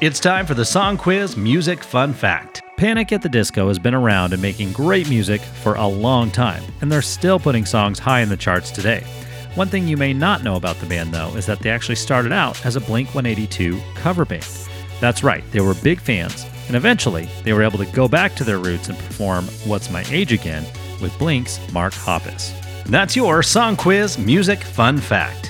It's time for the Song Quiz Music Fun Fact. Panic at the Disco has been around and making great music for a long time, and they're still putting songs high in the charts today. One thing you may not know about the band, though, is that they actually started out as a Blink 182 cover band. That's right, they were big fans, and eventually they were able to go back to their roots and perform What's My Age Again with Blink's Mark Hoppus. That's your Song Quiz Music Fun Fact.